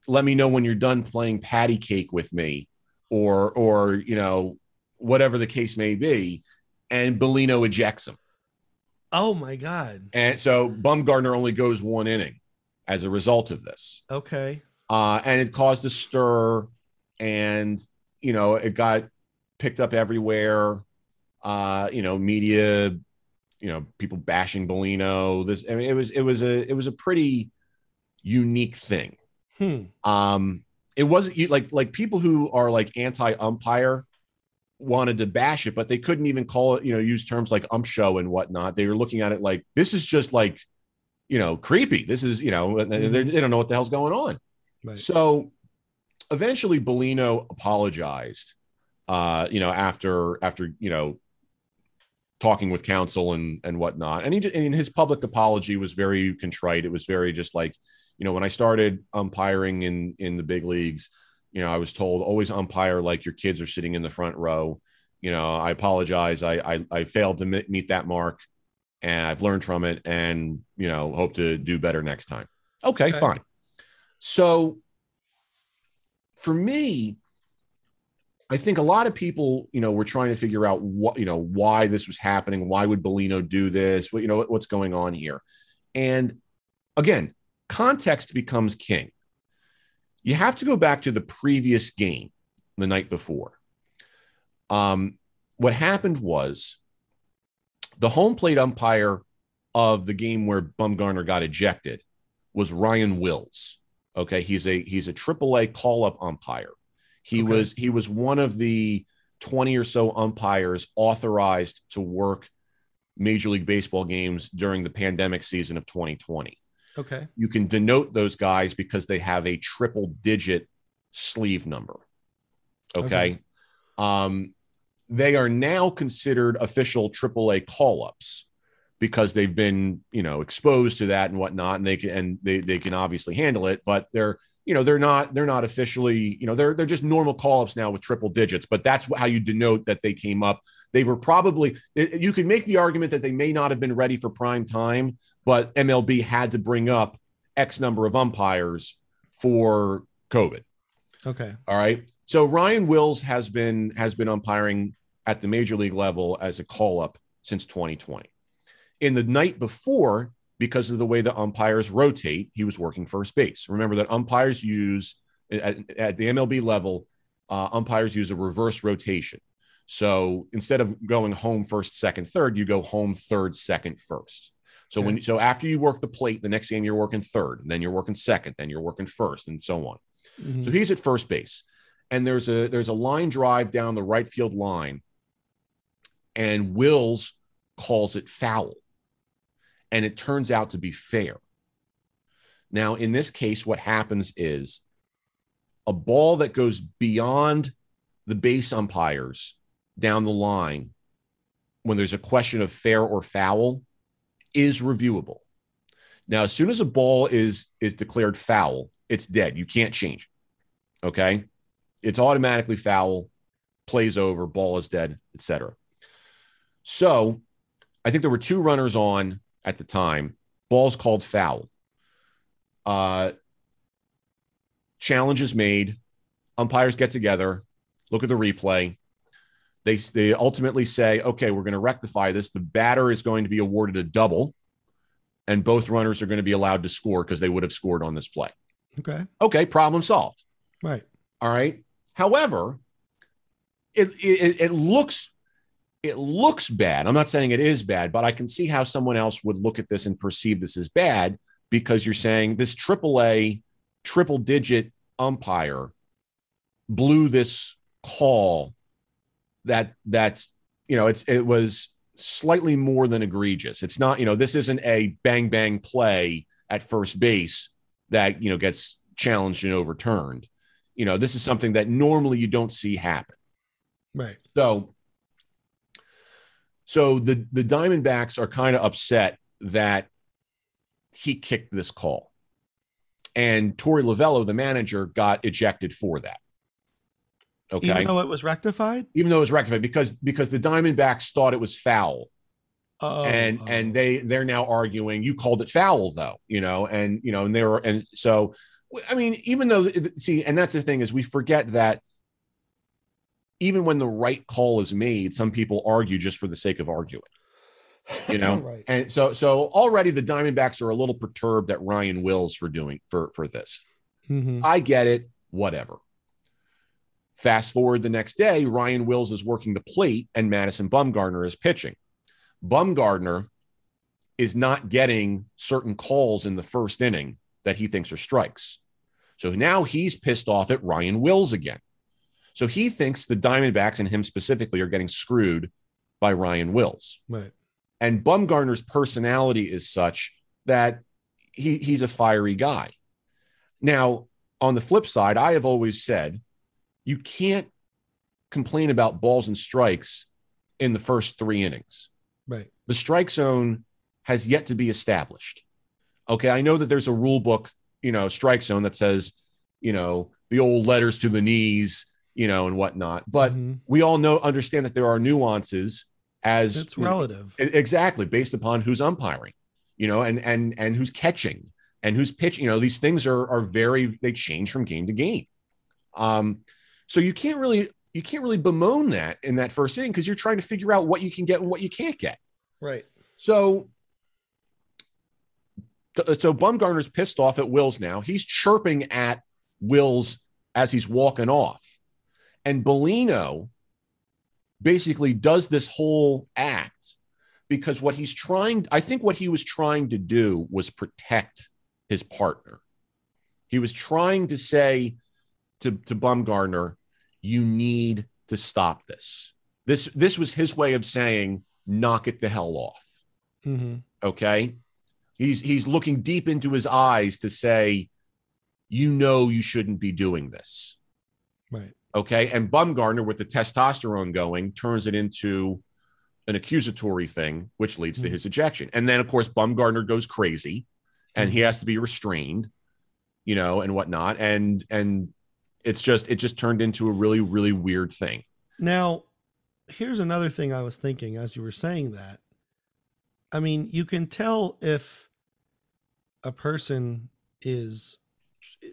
let me know when you're done playing patty cake with me or or you know whatever the case may be and Bellino ejects him Oh my God. and so bumgarner only goes one inning as a result of this Okay. uh, and it caused a stir, and you know it got picked up everywhere. Uh, you know, media, you know, people bashing Bellino. This, I mean, it was it was a it was a pretty unique thing. Hmm. Um, it wasn't you like like people who are like anti umpire wanted to bash it, but they couldn't even call it, you know, use terms like ump show and whatnot. They were looking at it like this is just like, you know, creepy. This is, you know, they they don't know what the hell's going on. Right. So eventually Bellino apologized, uh, you know, after after, you know, talking with counsel and and whatnot. And he just, and his public apology was very contrite. It was very just like, you know, when I started umpiring in in the big leagues, you know, I was told always umpire like your kids are sitting in the front row. You know, I apologize. I I, I failed to meet that mark, and I've learned from it, and you know, hope to do better next time. Okay, Okay. fine. So for me, I think a lot of people, you know, were trying to figure out what, you know, why this was happening. Why would Bellino do this? What, you know, what's going on here? And again, context becomes king. You have to go back to the previous game the night before. Um, what happened was The home plate umpire of the game where Bumgarner got ejected was Ryan Wills. Okay, he's a he's a AAA call up umpire. He Okay. was he was one of the 20 or so umpires authorized to work Major League Baseball games during the pandemic season of 2020. Okay. You can denote those guys because they have a triple digit sleeve number. Okay. Um, they are now considered official AAA call ups because they've been, you know, exposed to that and whatnot, and they can and they they can obviously handle it, but they're you know they're not they're not officially you know they're they're just normal call ups now with triple digits but that's how you denote that they came up they were probably you could make the argument that they may not have been ready for prime time but mlb had to bring up x number of umpires for covid Okay. all right. So Ryan Wills has been has been umpiring at the major league level as a call up since 2020. In the night before, because of the way the umpires rotate, he was working first base. Remember that umpires use at, at the MLB level, uh, umpires use a reverse rotation. So instead of going home first, second, third, you go home third, second, first. So when so after you work the plate, the next game you're working third, and then you're working second, then you're working first, and so on. Mhm. So he's at first base, and there's a there's a line drive down the right field line, and Wills calls it foul, and it turns out to be fair. Now, in this case, what happens is a ball that goes beyond the base umpires down the line when there's a question of fair or foul is reviewable. Now, as soon as a ball is is declared foul, it's dead. You can't change. Okay. It's automatically foul, plays over, ball is dead, etc. So I think there were two runners on at the time. Ball's called foul. Uh, challenge is made. Umpires get together, look at the replay. They, they ultimately say, okay, we're going to rectify this. The batter is going to be awarded a double, and both runners are going to be allowed to score because they would have scored on this play. Okay. Okay, problem solved. Right. All right. However, it, it it looks it looks bad. I'm not saying it is bad, but I can see how someone else would look at this and perceive this as bad because you're saying this AAA triple digit umpire blew this call that that's you know it's it was slightly more than egregious. It's not you know this isn't a bang bang play at first base that you know gets challenged and overturned. You know this is something that normally you don't see happen. Right. So, so the the Diamondbacks are kind of upset that he kicked this call, and Torey Lovullo, the manager, got ejected for that. Okay, Even though it was rectified. even though it was rectified because because the Diamondbacks thought it was foul, Oh, and oh. and they they're now arguing you called it foul though, you know, and you know, and they were and so I mean, even though see, and that's the thing is we forget that even when the right call is made, some people argue just for the sake of arguing, you know. right. And so so already the Diamondbacks are a little perturbed at Ryan Wills for doing for for this. Mhm. I get it, whatever. Fast forward the next day, Ryan Wills is working the plate and Madison Bumgarner is pitching. Bumgarner is not getting certain calls in the first inning that he thinks are strikes. So now he's pissed off at Ryan Wills again. So he thinks the Diamondbacks and him specifically are getting screwed by Ryan Wills. Right. And Bumgarner's personality is such that he, he's a fiery guy. Now, on the flip side, I have always said you can't complain about balls and strikes in the first three innings. Right. The strike zone has yet to be established. Okay. I know that there's a rule book, you know, strike zone that says, you know, the old letters to the knees, you know, and whatnot. But Mhm. we all know, understand that there are nuances as it's relative. Exactly, based upon who's umpiring, you know, and and and who's catching and who's pitching. You know, these things are are very they change from game to game. Um, so you can't really you can't really bemoan that in that first inning because you're trying to figure out what you can get and what you can't get. right. So so Bumgarner's pissed off at Wills now. He's chirping at Wills as he's walking off. And Bellino basically does this whole act because what he's trying, I think what he was trying to do was protect his partner. He was trying to say to, to Bumgarner, you need to stop this. This this was his way of saying, knock it the hell off. Mm-hmm. Okay. He's he's looking deep into his eyes to say, you know you shouldn't be doing this. Right. Okay. And Bumgarner, with the testosterone going, turns it into an accusatory thing, which leads to Mhm. his ejection. And then, of course, Bumgarner goes crazy and he has to be restrained, you know, and whatnot. And and it's just it just turned into a really, really weird thing. Now, here's another thing I was thinking as you were saying that. I mean, you can tell if a person is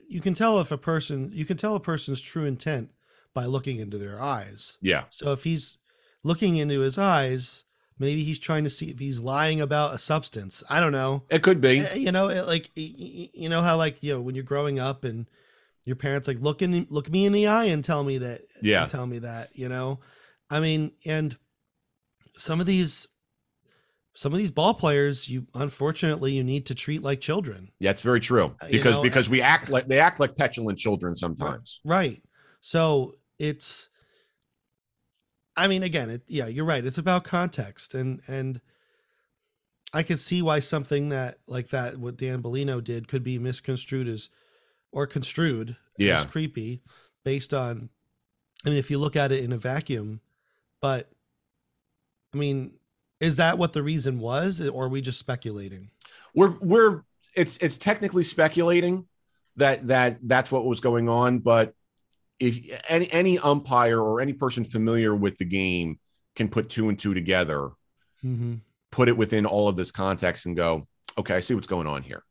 you can tell if a person you can tell a person's true intent by looking into their eyes. Yeah. So if he's looking into his eyes, maybe he's trying to see if he's lying about a substance. I don't know. It could be. Eh, You know, it, like you know how like you know when you're growing up and your parents like look in look me in the eye and tell me that Yeah. tell me that you know i mean and some of these some of these ball players you unfortunately you need to treat like children Yeah, it's very true. Uh, you Because know, because we act like they act like petulant children sometimes. right so it's i mean again it, yeah you're right it's about context and and i could see why something that like that what dan bellino did could be misconstrued as or construed Yeah. as creepy based on i mean if you look at it in a vacuum but i mean is that what the reason was or are we just speculating we're we're it's it's technically speculating that that that's what was going on but if any any umpire or any person familiar with the game can put two and two together mm-hmm. put it within all of this context and go okay i see what's going on here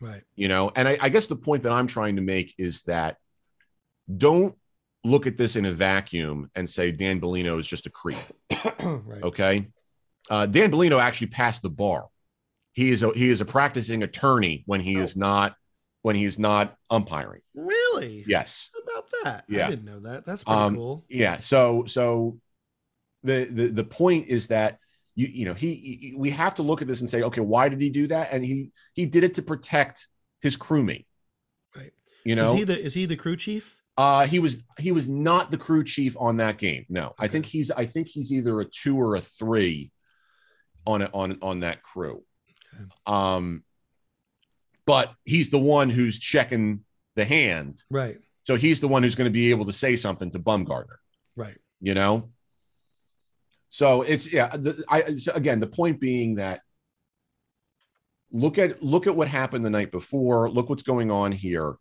right you know and I, I guess the point that i'm trying to make is that don't look at this in a vacuum and say dan bellino is just a creep right Okay. Uh, Dan Bellino actually passed the bar. He is a he is a practicing attorney when he is not when he is not umpiring. really Yes. About that Yeah. i didn't know that that's pretty Um, cool Yeah. So so the the the point is that you you know he, he we have to look at this and say okay why did he do that and he he did it to protect his crewmate. Right. You know is he the is he the crew chief Uh, he was he was not the crew chief on that game. No, I think he's I think he's either a two or a three on it on on that crew. Okay. Um, but he's the one who's checking the hand, right so he's the one who's going to be able to say something to Bumgarner. right You know. So it's yeah. The, I so again the point being that look at look at what happened the night before. Look what's going on here.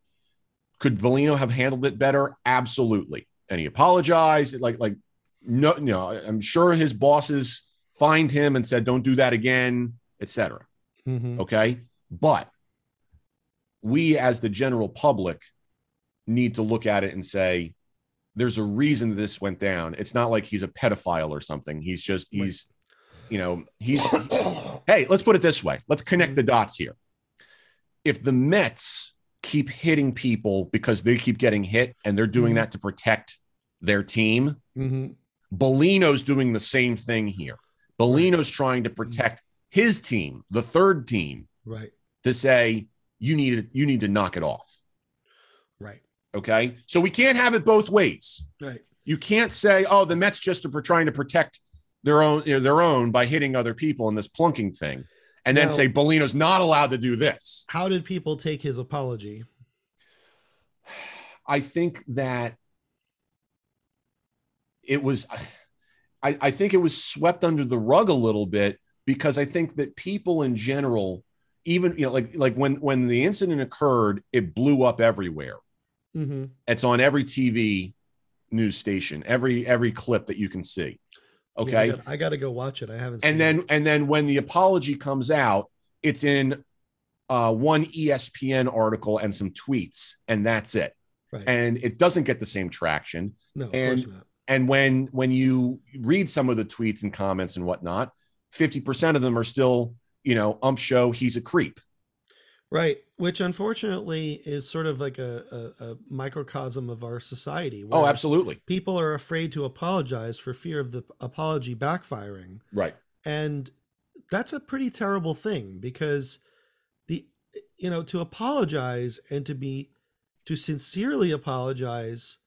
Could Bellino have handled it better? Absolutely. And he apologized. Like like no no. I'm sure his bosses fined him and said don't do that again, etc. mm-hmm. Okay, but we as the general public need to look at it and say there's a reason this went down. It's not like he's a pedophile or something. He's just he's you know he's hey, let's put it this way. Let's connect the dots here. If the Mets keep hitting people because they keep getting hit and they're doing Mhm. that to protect their team, Mm-hmm. Bellino's doing the same thing here. Bellino's trying to protect his team, the third team, right to say you need you need to knock it off. Okay, so we can't have it both ways. right You can't say, "Oh, the Mets just are trying to protect their own you know, their own by hitting other people in this plunking thing," and then No. say Bellino's not allowed to do this. how did people take his apology I think that it was I, I think it was swept under the rug a little bit because I think that people in general, even you know, like like when when the incident occurred, it blew up everywhere. Mm-hmm. It's on every TV news station, every every clip that you can see. Okay. I got to go watch it. I haven't. seen and it. then and then when the apology comes out, it's in uh, one ESPN article and some tweets, and that's it. right. And it doesn't get the same traction. no, of and- course not. And when when you read some of the tweets and comments and whatnot, fifty percent of them are still, you know, ump show he's a creep. Right, which unfortunately is sort of like a, a, a microcosm of our society. Oh, absolutely, People are afraid to apologize for fear of the apology backfiring. right. And that's a pretty terrible thing because the you know to apologize and to be to sincerely apologize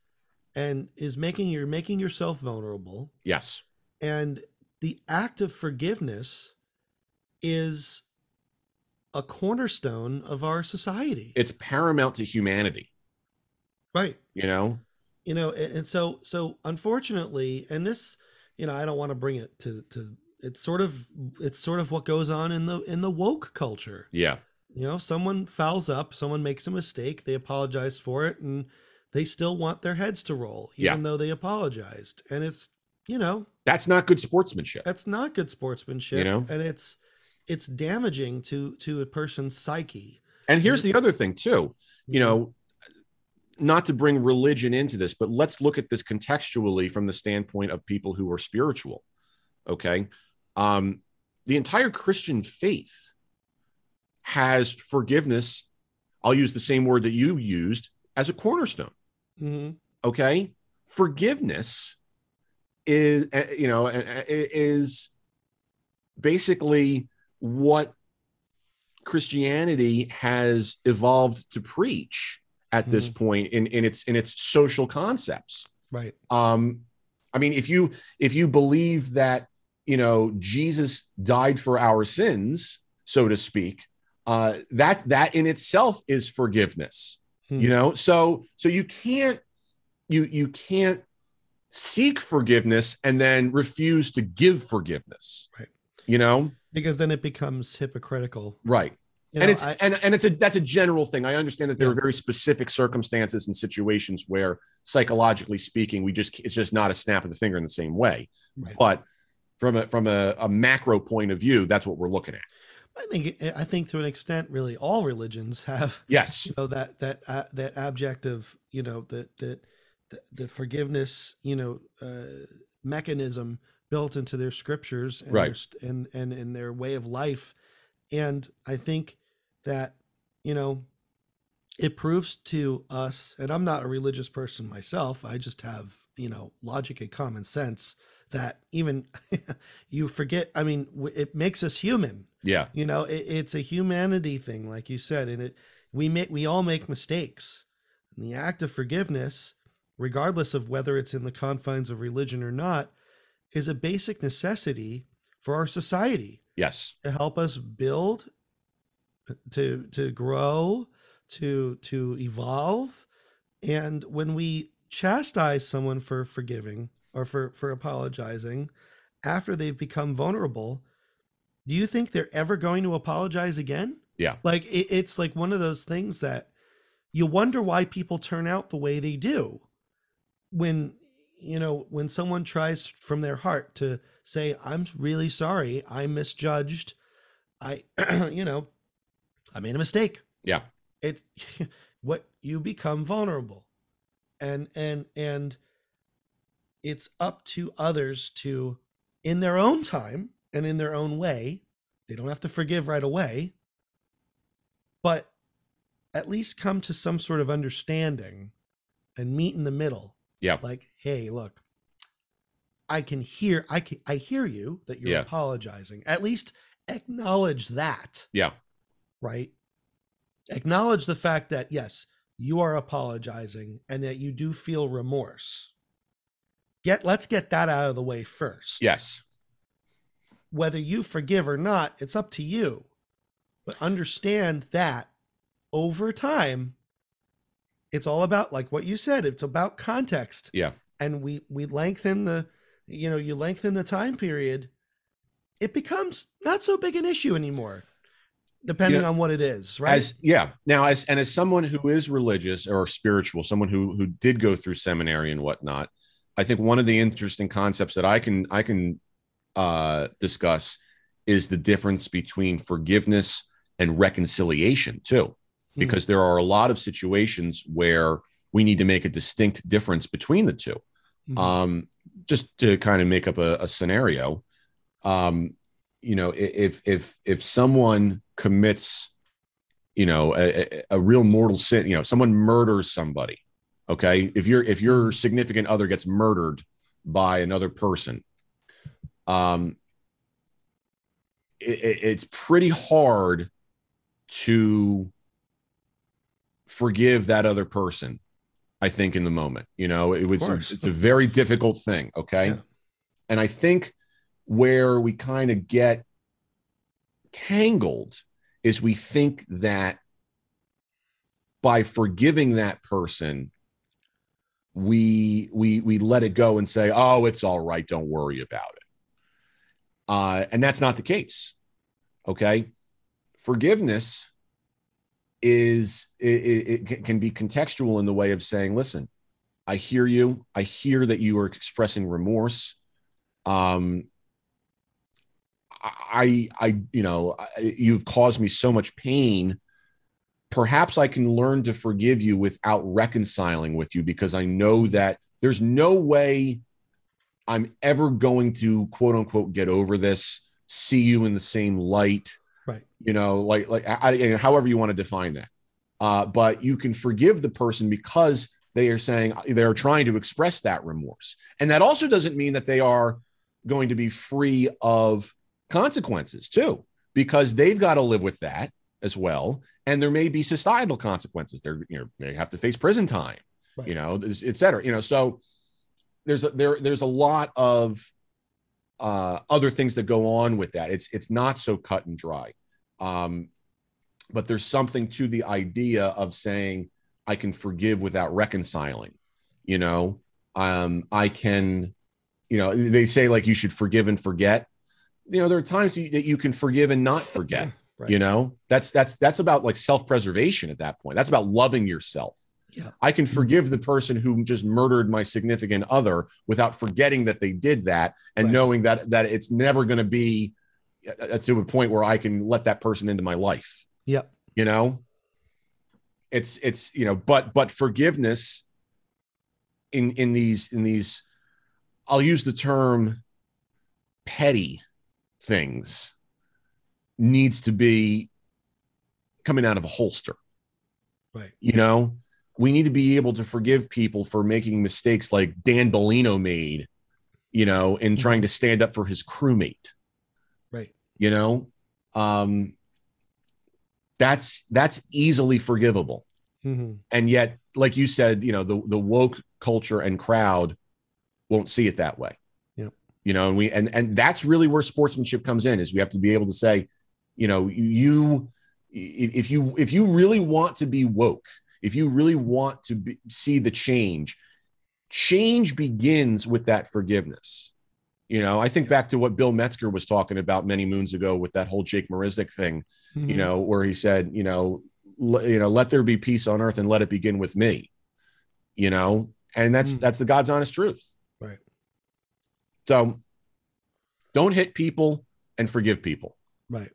and is making you're making yourself vulnerable Yes. and the act of forgiveness is a cornerstone of our society It's paramount to humanity, right you know? you know and, and so so unfortunately and this you know i don't want to bring it to to it's sort of it's sort of what goes on in the in the woke culture Yeah. you know someone fouls up someone makes a mistake they apologize for it and they still want their heads to roll even Yeah. though they apologized and it's you know That's not good sportsmanship. that's not good sportsmanship You know? and it's it's damaging to to a person's psyche And here's the other thing, too. You know, not to bring religion into this, but let's look at this contextually from the standpoint of people who are spiritual. Okay. Um, the entire Christian faith has forgiveness. I'll use the same word that you used as a cornerstone. Mhm. Okay. Forgiveness is, uh, you know, uh, uh, is basically what Christianity has evolved to preach at this point in, in its in its social concepts. right Um, I mean, if you if you believe that you know Jesus died for our sins, so to speak, uh, that that in itself is forgiveness. Hmm. You know, so so you can't you you can't seek forgiveness and then refuse to give forgiveness. Right. You know, because then it becomes hypocritical right You and know, it's I- and, and it's a that's a general thing. I understand that there are very specific circumstances and situations where psychologically speaking, we just it's just not a snap of the finger in the same way. Right. But from a from a, a macro point of view, that's what we're looking at. I think I think to an extent, really, all religions have Yes. you know that that uh, that abject of you know that that the, the forgiveness you know uh, mechanism built into their scriptures and Right. their, and and in their way of life, and I think that you know it proves to us, and I'm not a religious person myself. I just have you know logic and common sense that even you forget. I mean, it makes us human Yeah. you know it, it's a humanity thing like you said and it we make we all make mistakes and the act of forgiveness regardless of whether it's in the confines of religion or not is a basic necessity for our society Yes. to help us build to to grow to to evolve and when we chastise someone for forgiving or for for apologizing after they've become vulnerable do you think they're ever going to apologize again Yeah. like it, it's like one of those things that you wonder why people turn out the way they do when you know when someone tries from their heart to say i'm really sorry i misjudged i you know i made a mistake. Yeah. It's what you become vulnerable. And and and it's up to others to in their own time and in their own way they don't have to forgive right away but at least come to some sort of understanding and meet in the middle Yeah. like hey look i can hear i can i hear you that you're Yeah. apologizing at least acknowledge that Yeah. right acknowledge the fact that yes you are apologizing and that you do feel remorse get let's get that out of the way first Yes. whether you forgive or not it's up to you but understand that over time it's all about like what you said it's about context Yeah. and we we lengthen the you know you lengthen the time period it becomes not so big an issue anymore depending You know, on what it is right As yeah. Now as and as someone who is religious or spiritual, someone who who did go through seminary and whatnot, I think one of the interesting concepts that I can I can uh discuss is the difference between forgiveness and reconciliation too. Hmm. Because there are a lot of situations where we need to make a distinct difference between the two. Mhm. um just to kind of make up a, a scenario um you know if if if someone commits you know a, a- real mortal sin you know someone murders somebody okay if your if your significant other gets murdered by another person um it- it's pretty hard to forgive that other person. I think in the moment, you know, it was it's a very difficult thing. Okay, Yeah. and I think where we kind of get tangled is we think that by forgiving that person we we we let it go and say oh it's all right don't worry about it uh and that's not the case okay forgiveness is it, it, can be contextual in the way of saying listen i hear you i hear that you are expressing remorse um I, I, you know, you've caused me so much pain. Perhaps I can learn to forgive you without reconciling with you because I know that there's no way I'm ever going to quote unquote get over this, see you in the same light. Right. You know, like, like, I, I- however you want to define that. Uh, but you can forgive the person because they are saying they're trying to express that remorse. And that also doesn't mean that they are going to be free of consequences too, because they've got to live with that as well. And there may be societal consequences. They're you know they have to face prison time, Right. you know, et cetera. You know, so there's a there there's a lot of uh, other things that go on with that. It's it's not so cut and dry. Um, but there's something to the idea of saying I can forgive without reconciling. You know, um, I can, you know, they say like you should forgive and forget. You know, there are times you, that you can forgive and not forget. Right. You know, that's that's that's about like self-preservation at that point. That's about loving yourself. Yeah. I can forgive the person who just murdered my significant other without forgetting that they did that and Right. knowing that that it's never going to be uh, to a point where I can let that person into my life Yep. you know it's it's you know but but forgiveness in in these in these i'll use the term petty things needs to be coming out of a holster Right. you know we need to be able to forgive people for making mistakes like dan bellino made you know in trying to stand up for his crewmate. Right. you know um that's that's easily forgivable. Hmm and yet like you said you know the the woke culture and crowd won't see it that way. Yep. you know and we and and that's really where sportsmanship comes in is we have to be able to say you know you if you if you really want to be woke if you really want to be, see the change change begins with that forgiveness you know i think back to what bill metzger was talking about many moons ago with that whole jake marisnick thing Mm-hmm. you know, where he said, you know, l- you know, let there be peace on earth and let it begin with me. You know, and that's Mm. that's the God's honest truth. Right. So don't hit people and forgive people. Right.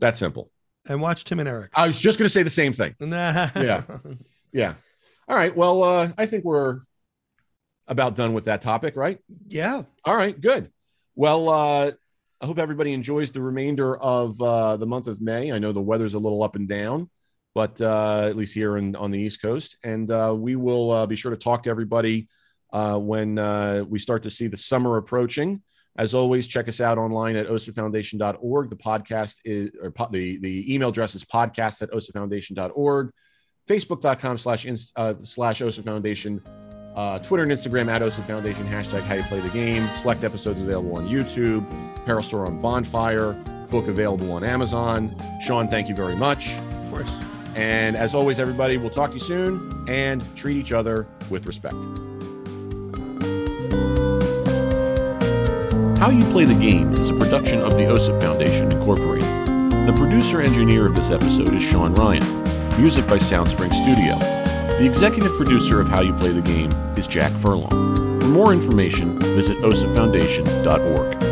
That's simple. And watch Tim and Eric. I was just going to say the same thing. yeah. Yeah. All right. Well, uh, I think we're about done with that topic, right? Yeah. All right, good. Well, uh, I hope everybody enjoys the remainder of uh, the month of May. I know the weather's a little up and down, but uh, at least here in, on the East Coast. And uh, we will uh, be sure to talk to everybody uh, when uh, we start to see the summer approaching. As always, check us out online at osafoundation.org. The podcast is, or po- the, the email address is podcast at osafoundation.org. Facebook.com slash, inst- uh, slash OSA Foundation. Uh, Twitter and Instagram at OSA Foundation, hashtag how you play the game. Select episodes available on YouTube, Apparel Store on Bonfire, book available on Amazon. Sean, thank you very much. Of course. And as always, everybody, we'll talk to you soon and treat each other with respect. How You Play the Game is a production of the OSIP Foundation, Incorporated. The producer engineer of this episode is Sean Ryan. Music by Soundspring Studio. The executive producer of How You Play the Game is Jack Furlong. For more information, visit osipfoundation.org.